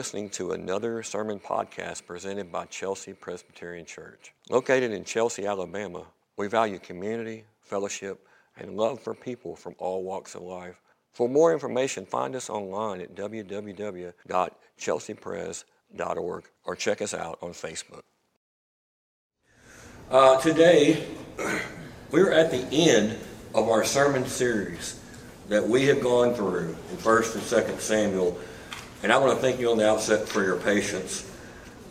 listening to another sermon podcast presented by Chelsea Presbyterian Church. Located in Chelsea, Alabama, we value community, fellowship, and love for people from all walks of life. For more information, find us online at www.chelseapres.org or check us out on Facebook. Uh, today, we're at the end of our sermon series that we have gone through in 1st and 2nd Samuel. And I want to thank you on the outset for your patience.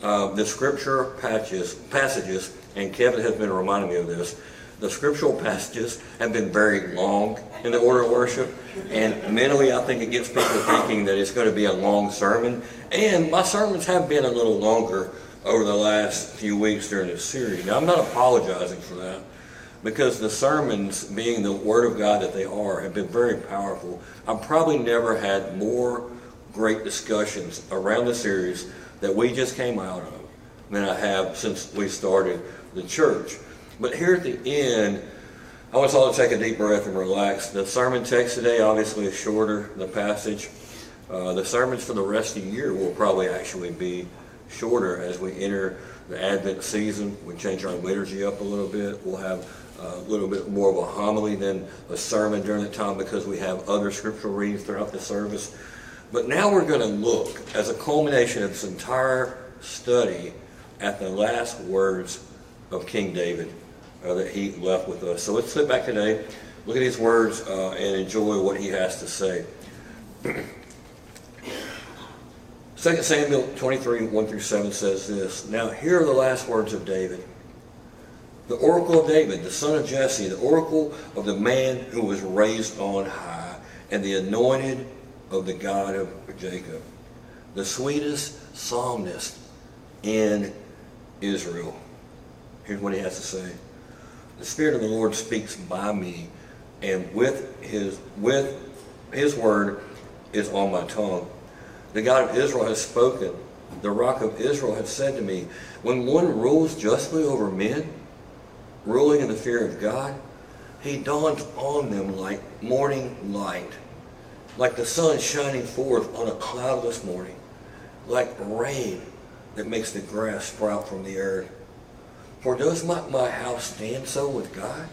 Uh, the scripture patches, passages, and Kevin has been reminding me of this, the scriptural passages have been very long in the order of worship. And mentally, I think it gets people thinking that it's going to be a long sermon. And my sermons have been a little longer over the last few weeks during this series. Now, I'm not apologizing for that because the sermons, being the Word of God that they are, have been very powerful. I've probably never had more great discussions around the series that we just came out of than I have since we started the church. But here at the end, I want us all to take a deep breath and relax. The sermon text today obviously is shorter, the passage. Uh, the sermons for the rest of the year will probably actually be shorter as we enter the Advent season. We change our liturgy up a little bit. We'll have a little bit more of a homily than a sermon during the time because we have other scriptural readings throughout the service. But now we're going to look, as a culmination of this entire study, at the last words of King David uh, that he left with us. So let's sit back today, look at these words, uh, and enjoy what he has to say. 2 Samuel 23, 1 through 7 says this Now here are the last words of David the oracle of David, the son of Jesse, the oracle of the man who was raised on high, and the anointed of the God of Jacob, the sweetest psalmist in Israel. Here's what he has to say. The Spirit of the Lord speaks by me, and with his with his word is on my tongue. The God of Israel has spoken. The rock of Israel has said to me, When one rules justly over men, ruling in the fear of God, he dawns on them like morning light, like the sun shining forth on a cloudless morning, like rain that makes the grass sprout from the earth. For does not my house stand so with God?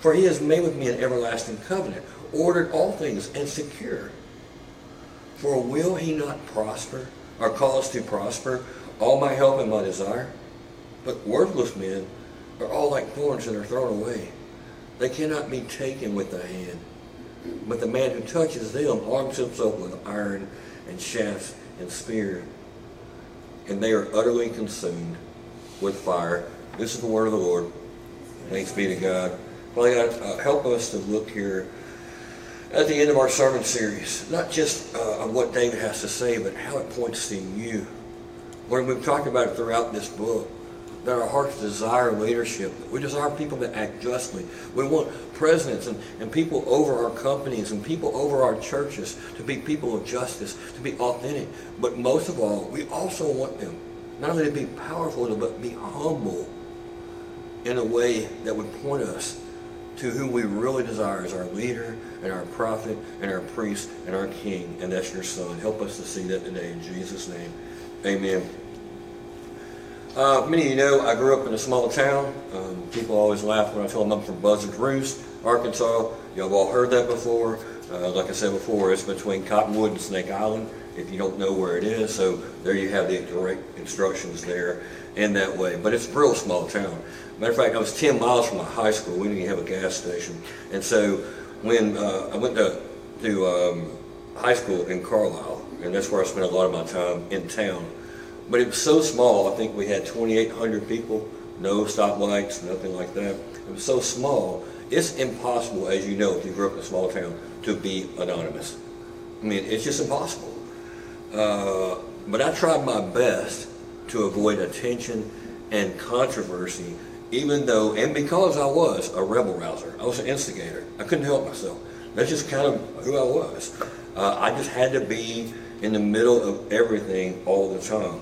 For he has made with me an everlasting covenant, ordered all things, and secured. For will he not prosper, or cause to prosper, all my help and my desire? But worthless men are all like thorns that are thrown away. They cannot be taken with the hand. But the man who touches them arms himself with iron and shafts and spear. And they are utterly consumed with fire. This is the word of the Lord. Thanks be to God. Father God, uh, help us to look here at the end of our sermon series, not just uh, on what David has to say, but how it points to you. Lord, we've talked about it throughout this book that our hearts desire leadership. We desire people that act justly. We want presidents and, and people over our companies and people over our churches to be people of justice, to be authentic. But most of all, we also want them not only to be powerful, but be humble in a way that would point us to who we really desire as our leader and our prophet and our priest and our king, and that's your son. Help us to see that today in Jesus' name. Amen. Uh, many of you know I grew up in a small town. Um, people always laugh when I tell them I'm from Buzzards Roost, Arkansas. Have all heard that before. Uh, like I said before, it's between Cottonwood and Snake Island, if you don't know where it is. So there you have the direct instructions there in that way. But it's a real small town. Matter of fact, I was 10 miles from my high school. We didn't even have a gas station. And so when uh, I went to, to um, high school in Carlisle, and that's where I spent a lot of my time in town, but it was so small, I think we had 2,800 people, no stoplights, nothing like that. It was so small, it's impossible, as you know, if you grew up in a small town, to be anonymous. I mean, it's just impossible. Uh, but I tried my best to avoid attention and controversy, even though, and because I was a rebel rouser, I was an instigator. I couldn't help myself. That's just kind of who I was. Uh, I just had to be in the middle of everything all the time.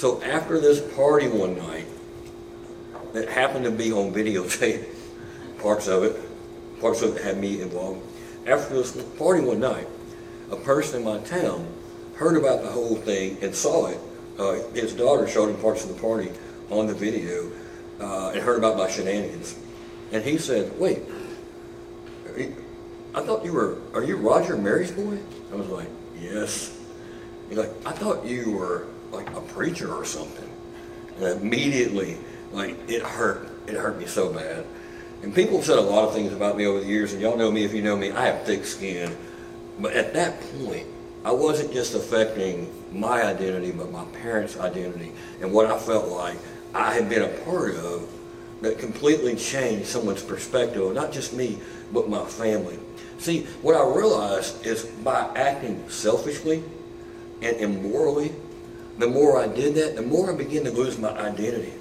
So after this party one night, that happened to be on videotape, parts of it, parts of it had me involved. After this party one night, a person in my town heard about the whole thing and saw it. Uh, his daughter showed him parts of the party on the video uh, and heard about my shenanigans. And he said, wait, I thought you were, are you Roger Mary's boy? I was like, yes. He's like, I thought you were like a preacher or something. And immediately, like, it hurt. It hurt me so bad. And people have said a lot of things about me over the years, and y'all know me if you know me, I have thick skin. But at that point, I wasn't just affecting my identity, but my parents' identity and what I felt like I had been a part of that completely changed someone's perspective, not just me, but my family. See, what I realized is by acting selfishly and immorally, the more I did that, the more I began to lose my identity.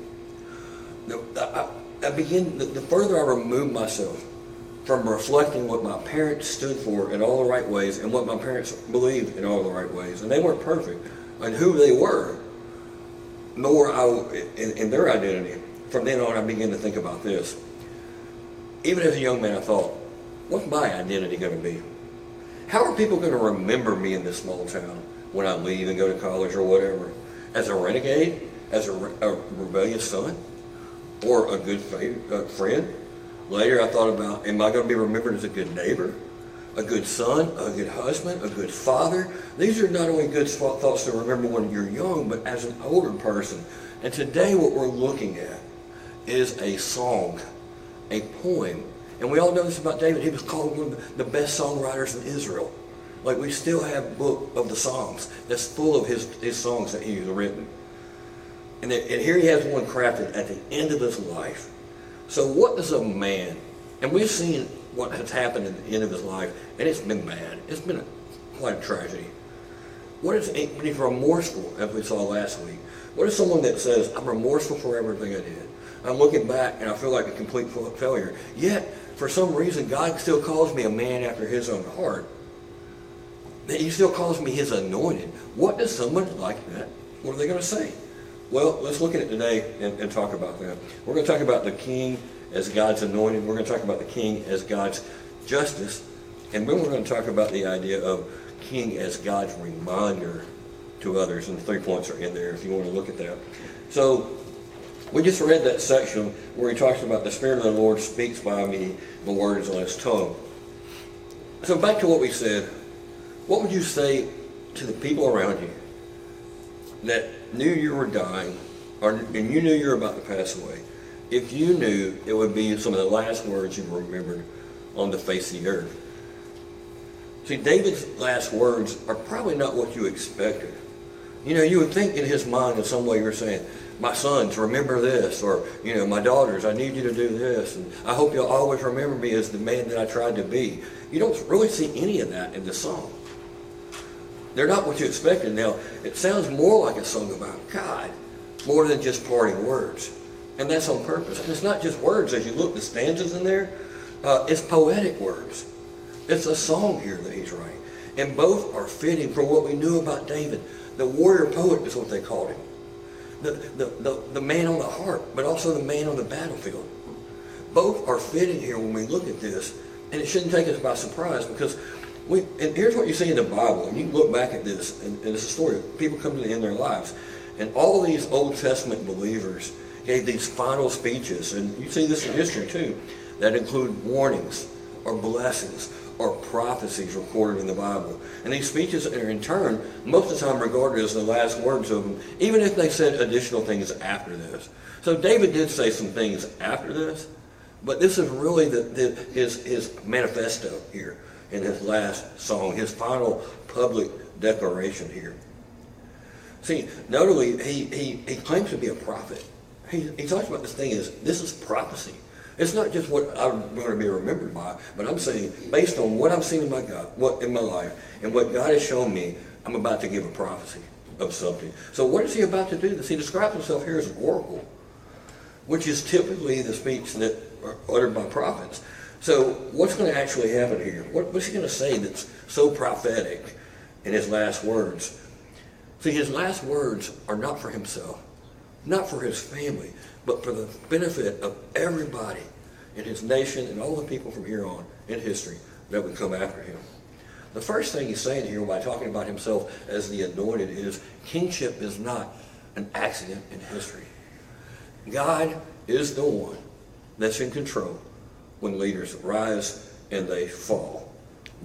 The, I, I begin, the, the further I removed myself from reflecting what my parents stood for in all the right ways and what my parents believed in all the right ways. And they weren't perfect, and who they were, nor I, in, in their identity. From then on, I began to think about this. Even as a young man, I thought, what's my identity going to be? How are people going to remember me in this small town when I leave and go to college or whatever? As a renegade? As a, a rebellious son? Or a good friend? Later, I thought about, am I going to be remembered as a good neighbor? A good son, a good husband, a good father. These are not only good thoughts to remember when you're young, but as an older person. And today, what we're looking at is a song, a poem and we all know this about David. He was called one of the best songwriters in Israel. Like we still have book of the Psalms that's full of his, his songs that he's written. And, and here he has one crafted at the end of his life. So what does a man, and we've seen what has happened at the end of his life, and it's been bad. It's been a, quite a tragedy. What is when he's remorseful, as we saw last week? What is someone that says, I'm remorseful for everything I did? I'm looking back and I feel like a complete failure. Yet, for some reason, God still calls me a man after his own heart. He still calls me his anointed. What does someone like that, what are they going to say? Well, let's look at it today and, and talk about that. We're going to talk about the king as God's anointed. We're going to talk about the king as God's justice. And then we're going to talk about the idea of king as God's reminder to others. And the three points are in there if you want to look at that. So we just read that section where he talks about the Spirit of the Lord speaks by me the words on his tongue. So back to what we said, what would you say to the people around you that knew you were dying or, and you knew you were about to pass away if you knew it would be some of the last words you remembered on the face of the earth? See, David's last words are probably not what you expected. You know, you would think in his mind in some way you're saying, my sons, remember this, or, you know, my daughters, I need you to do this, and I hope you'll always remember me as the man that I tried to be. You don't really see any of that in the song. They're not what you expected. Now, it sounds more like a song about God, more than just parting words. And that's on purpose. And it's not just words. As you look, the stanzas in there, uh, it's poetic words. It's a song here that he's writing. And both are fitting for what we knew about David. The warrior poet is what they called him the, the, the, the man on the harp, but also the man on the battlefield. Both are fitting here when we look at this, and it shouldn't take us by surprise because we, and here's what you see in the Bible, and you look back at this, and, and it's a story of people come to the end of their lives. And all these Old Testament believers gave these final speeches, and you see this in history too, that include warnings or blessings or prophecies recorded in the Bible. And these speeches are in turn, most of the time regarded as the last words of them, even if they said additional things after this. So David did say some things after this, but this is really the, the, his, his manifesto here in his last song, his final public declaration here. See, notably, he, he, he claims to be a prophet. He, he talks about this thing as this is prophecy. It's not just what I'm going to be remembered by, but I'm saying based on what I've seen in my God, what in my life, and what God has shown me, I'm about to give a prophecy of something. So what is he about to do this? He describes himself here as an oracle, which is typically the speech that are uttered by prophets. So what's going to actually happen here? What, what's he going to say that's so prophetic in his last words? See, his last words are not for himself, not for his family, but for the benefit of everybody in his nation and all the people from here on in history that would come after him. The first thing he's saying here by talking about himself as the anointed is kingship is not an accident in history. God is the one that's in control when leaders rise and they fall.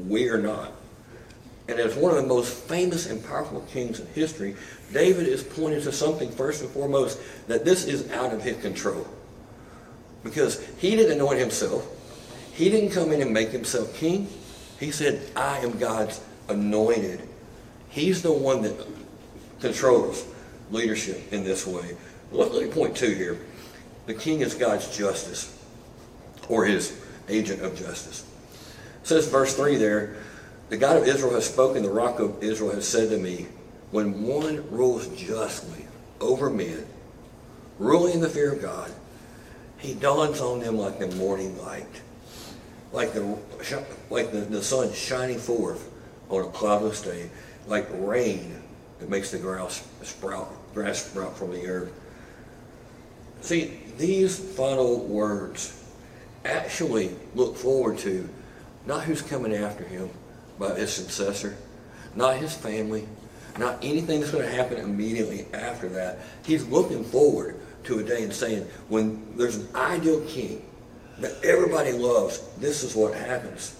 We are not. And as one of the most famous and powerful kings in history, David is pointing to something first and foremost that this is out of his control. Because he didn't anoint himself. He didn't come in and make himself king. He said, I am God's anointed. He's the one that controls leadership in this way. Look at point two here. The king is God's justice, or his agent of justice. It says verse 3 there, the God of Israel has spoken, the rock of Israel has said to me, when one rules justly over men, ruling in the fear of God, he dawns on them like the morning light, like the, like the, the sun shining forth on a cloudless day, like rain that makes the grass sprout, grass sprout from the earth. See, these final words actually look forward to not who's coming after him, but his successor, not his family, not anything that's going to happen immediately after that. He's looking forward to a day and saying, when there's an ideal king that everybody loves, this is what happens.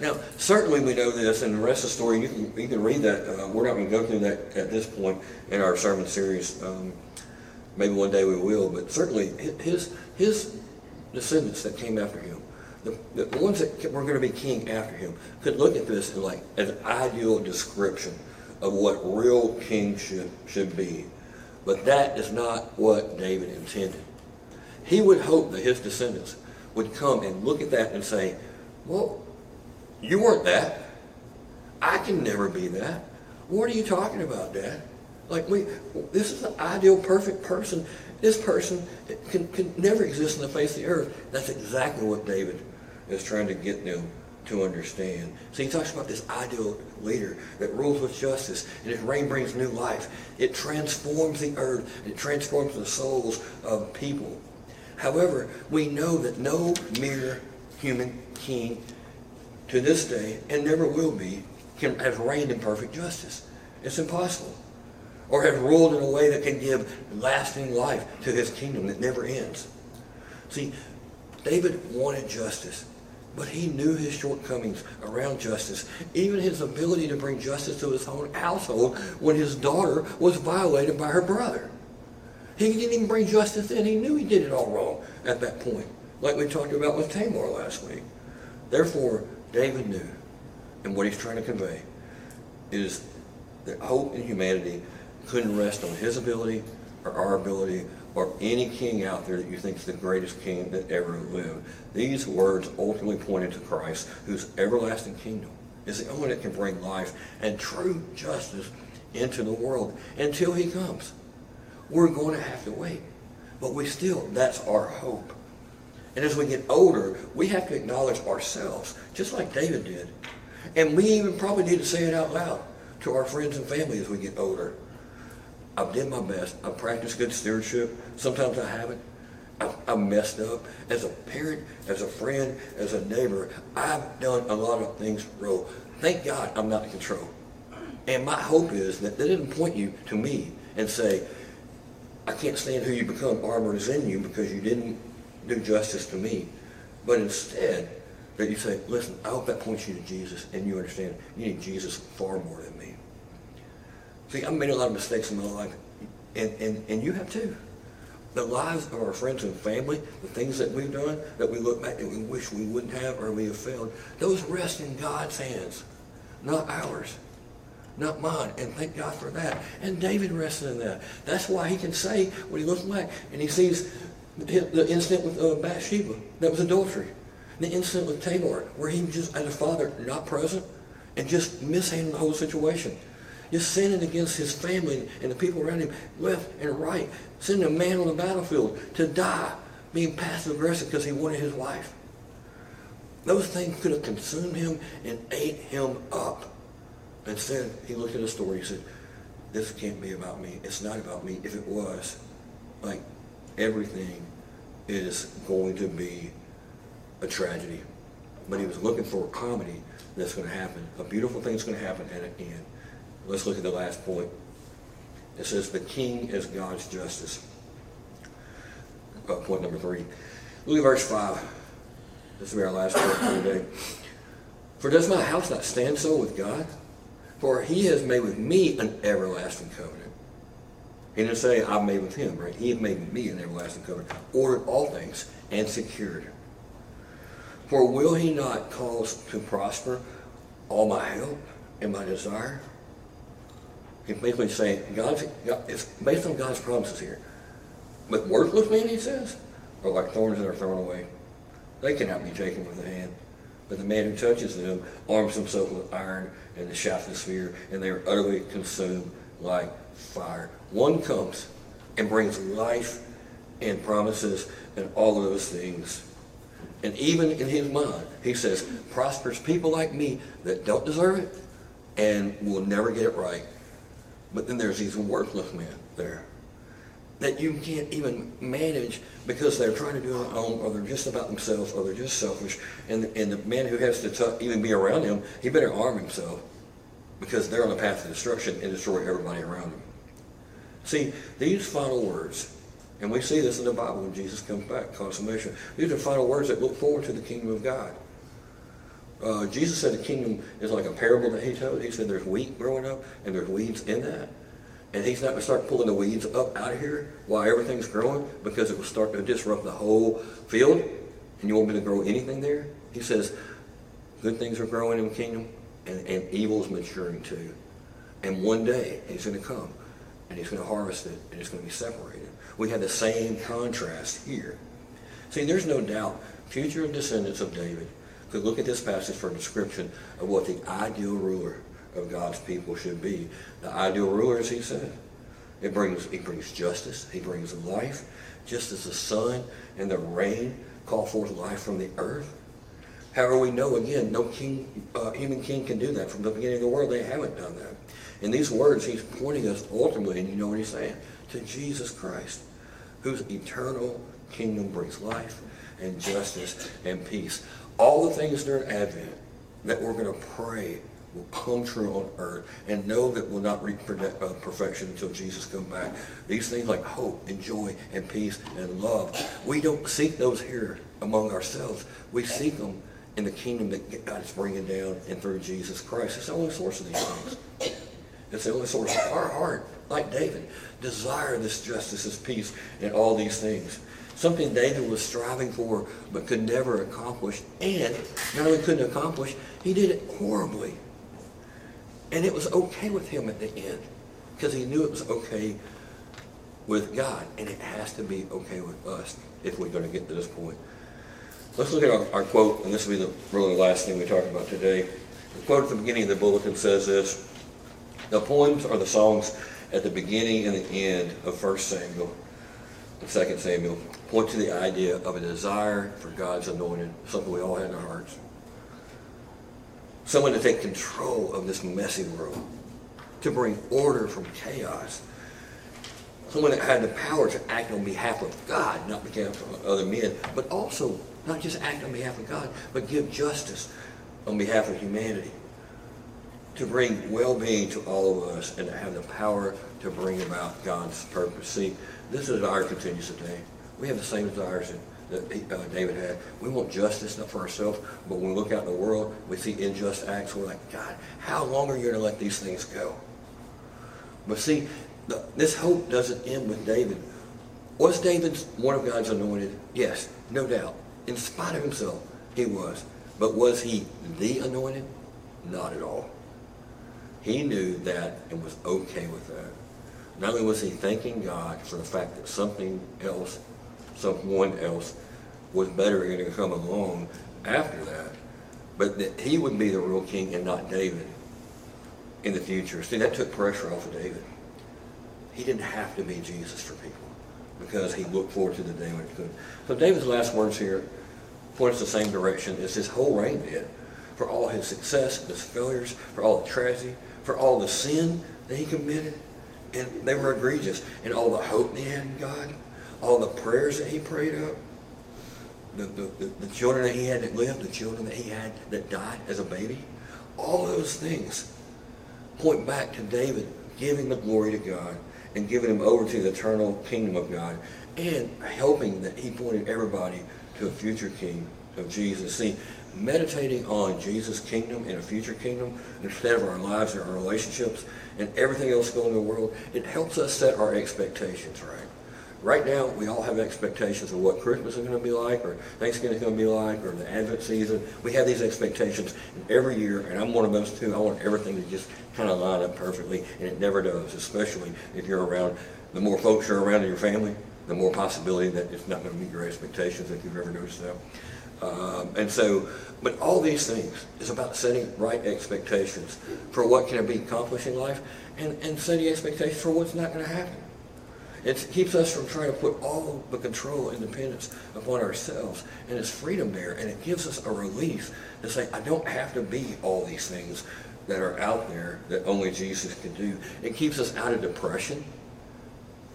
Now, certainly we know this, and the rest of the story, you can, you can read that. Uh, we're not going to go through that at this point in our sermon series. Um, maybe one day we will, but certainly his, his descendants that came after him, the, the ones that were going to be king after him, could look at this and like an ideal description of what real kingship should be. But that is not what David intended. He would hope that his descendants would come and look at that and say, well, you weren't that. I can never be that. What are you talking about, Dad? Like we, this is the ideal, perfect person. This person can, can never exist on the face of the earth. That's exactly what David is trying to get them to understand. So he talks about this ideal leader that rules with justice, and his reign brings new life. It transforms the earth, it transforms the souls of people. However, we know that no mere human king to this day, and never will be, can have reigned in perfect justice. It's impossible. Or have ruled in a way that can give lasting life to his kingdom that never ends. See, David wanted justice. But he knew his shortcomings around justice, even his ability to bring justice to his own household when his daughter was violated by her brother. He didn't even bring justice in. He knew he did it all wrong at that point, like we talked about with Tamar last week. Therefore, David knew, and what he's trying to convey is that hope in humanity couldn't rest on his ability or our ability or any king out there that you think is the greatest king that ever lived. These words ultimately pointed to Christ, whose everlasting kingdom is the only that can bring life and true justice into the world until he comes. We're going to have to wait. But we still, that's our hope. And as we get older, we have to acknowledge ourselves, just like David did. And we even probably need to say it out loud to our friends and family as we get older. I've did my best. I've practiced good stewardship. Sometimes I haven't. I've, I've, messed up. As a parent, as a friend, as a neighbor, I've done a lot of things wrong. Thank God I'm not in control. And my hope is that they didn't point you to me and say, I can't stand who you become, armor is in you because you didn't do justice to me. But instead, that you say, listen, I hope that points you to Jesus and you understand you need Jesus far more than me. See, I've made a lot of mistakes in my life, and, and, and you have too. The lives of our friends and family, the things that we've done, that we look back and we wish we wouldn't have or we have failed, those rest in God's hands, not ours, not mine. And thank God for that. And David rested in that. That's why he can say, when he looks back and he sees the incident with uh, Bathsheba, that was adultery. The incident with Tamar, where he just, as a father, not present, and just mishandled the whole situation. Just sinning against his family and the people around him, left and right. Sending a man on the battlefield to die, being passive aggressive because he wanted his wife. Those things could have consumed him and ate him up. Instead, he looked at the story. He said, This can't be about me. It's not about me. If it was, like, everything is going to be a tragedy. but he was looking for a comedy that's going to happen. A beautiful thing's going to happen at the end. Let's look at the last point. It says, the king is God's justice. Uh, point number three. Look at verse 5. This will be our last point for today. For does my house not stand so with God? For he has made with me an everlasting covenant. He didn't say, I've made with him, right? He has made with me an everlasting covenant, ordered all things, and secured. For will he not cause to prosper all my help and my desire? He's basically saying, God's, it's based on God's promises here. But worthless men, he says, are like thorns that are thrown away. They cannot be taken with the hand. But the man who touches them arms himself with iron and the shaft of spear, and they are utterly consumed like fire. One comes and brings life and promises and all of those things. And even in his mind, he says, prospers people like me that don't deserve it and will never get it right. But then there's these worthless men there that you can't even manage because they're trying to do it on, or they're just about themselves, or they're just selfish. And, and the man who has to t- even be around them, he better arm himself because they're on the path to destruction and destroy everybody around them. See, these final words, and we see this in the Bible when Jesus comes back, consummation. These are final words that look forward to the kingdom of God. Uh, Jesus said the kingdom is like a parable that he told. He said there's wheat growing up and there's weeds in that. And he's not going to start pulling the weeds up out of here while everything's growing because it will start to disrupt the whole field and you won't be able to grow anything there. He says good things are growing in the kingdom and, and evil is maturing too. And one day he's going to come and he's going to harvest it and it's going to be separated. We have the same contrast here. See, there's no doubt future descendants of David look at this passage for a description of what the ideal ruler of God's people should be. The ideal ruler, as he said, it brings, he brings justice, he brings life, just as the sun and the rain call forth life from the earth. However, we know, again, no king, uh, human king can do that. From the beginning of the world, they haven't done that. In these words, he's pointing us ultimately, and you know what he's saying, to Jesus Christ, whose eternal kingdom brings life and justice and peace. All the things during Advent that we're going to pray will come true on earth and know that we'll not reach uh, perfection until Jesus comes back. These things like hope and joy and peace and love, we don't seek those here among ourselves. We seek them in the kingdom that God is bringing down and through Jesus Christ. It's the only source of these things. It's the only source. Our heart, like David, desire this justice, this peace, and all these things. Something David was striving for but could never accomplish. And not only couldn't accomplish, he did it horribly. And it was okay with him at the end because he knew it was okay with God. And it has to be okay with us if we're going to get to this point. Let's look at our, our quote, and this will be the really last thing we talk about today. The quote at the beginning of the bulletin says this, the poems are the songs at the beginning and the end of 1 Samuel and 2 Samuel to the idea of a desire for God's anointed, something we all had in our hearts. Someone to take control of this messy world, to bring order from chaos. Someone that had the power to act on behalf of God, not behalf of other men, but also not just act on behalf of God, but give justice on behalf of humanity to bring well-being to all of us and to have the power to bring about God's purpose. See, this is our continuous today. We have the same desires that, uh, David had. We want justice, for ourselves, but when we look out in the world, we see unjust acts. We're like, God, how long are you going to let these things go? But see, the, this hope doesn't end with David. Was David one of God's anointed? Yes, no doubt. In spite of himself, he was. But was he the anointed? Not at all. He knew that and was okay with that. Not only was he thanking God for the fact that something else, someone else, was better going to come along after that, but that he would be the real king and not David in the future. See, that took pressure off of David. He didn't have to be Jesus for people because he looked forward to the day when it could. So David's last words here points the same direction as his whole reign did. For all his success, his failures, for all the tragedy, for all the sin that he committed, and they were egregious, and all the hope he had in God, all the prayers that he prayed up. the, the, the children that he had that lived, the children that he had that died as a baby. All those things point back to David giving the glory to God and giving him over to the eternal kingdom of God and helping that he pointed everybody to a future king of Jesus. See, meditating on Jesus' kingdom and a future kingdom instead of our lives and our relationships and everything else going in the world, it helps us set our expectations right. Right now, we all have expectations of what Christmas is going to be like, or Thanksgiving is going to be like, or the Advent season. We have these expectations every year, and I'm one of those too. I want everything to just kind of line up perfectly, and it never does, especially if you're around, the more folks you're around in your family, the more possibility that it's not going to meet your expectations if you've ever noticed that. Um, and so, but all these things is about setting right expectations for what can be accomplished in life and, and setting expectations for what's not going to happen. It keeps us from trying to put all the control and dependence upon ourselves. And it's freedom there. And it gives us a relief to say, I don't have to be all these things that are out there that only Jesus can do. It keeps us out of depression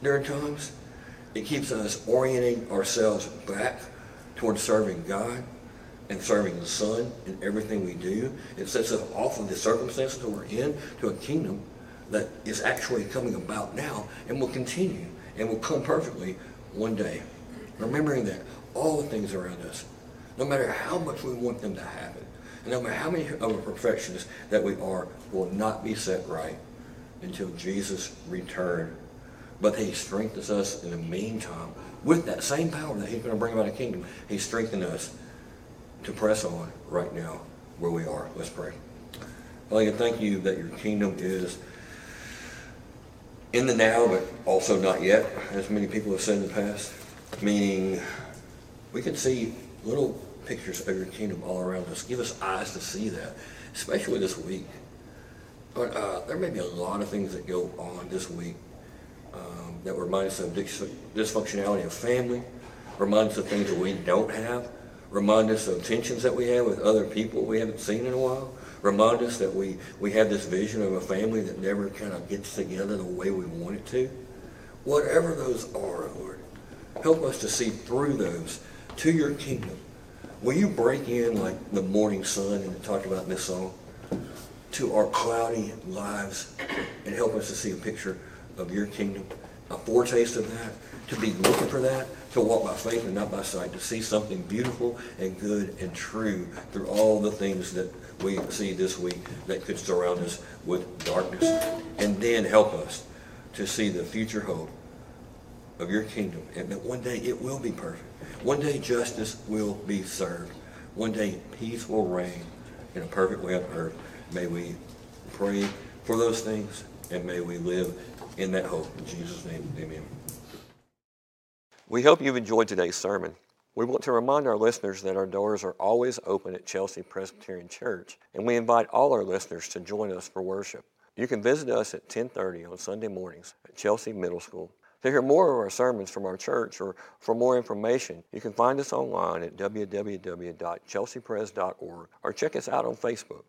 during times. It keeps us orienting ourselves back towards serving God and serving the Son in everything we do. It sets us off of the circumstances that we're in to a kingdom that is actually coming about now and will continue and will come perfectly one day. Remembering that all the things around us, no matter how much we want them to happen, and no matter how many of a perfectionist that we are, will not be set right until Jesus return. But he strengthens us in the meantime with that same power that he's going to bring about a kingdom. He's strengthening us to press on right now where we are. Let's pray. Father, thank you that your kingdom is in the now, but also not yet, as many people have said in the past. Meaning, we can see little pictures of your kingdom all around us. Give us eyes to see that, especially this week. But uh, there may be a lot of things that go on this week um, that remind us of dysfunctionality of family, remind us of things that we don't have, remind us of tensions that we have with other people we haven't seen in a while, remind us that we, we have this vision of a family that never kind of gets together the way we want it to. Whatever those are, Lord, help us to see through those to your kingdom. Will you break in like the morning sun and talk about in this song to our cloudy lives and help us to see a picture of your kingdom, a foretaste of that, to be looking for that, to walk by faith and not by sight, to see something beautiful and good and true through all the things that we see this week that could surround us with darkness. And then help us to see the future hope of your kingdom and that one day it will be perfect. One day justice will be served. One day peace will reign in a perfect way on earth. May we pray for those things and may we live in that hope. In Jesus' name, amen. We hope you've enjoyed today's sermon. We want to remind our listeners that our doors are always open at Chelsea Presbyterian Church, and we invite all our listeners to join us for worship. You can visit us at 10:30 on Sunday mornings at Chelsea Middle School. To hear more of our sermons from our church or for more information, you can find us online at www.chelseapres.org or check us out on Facebook.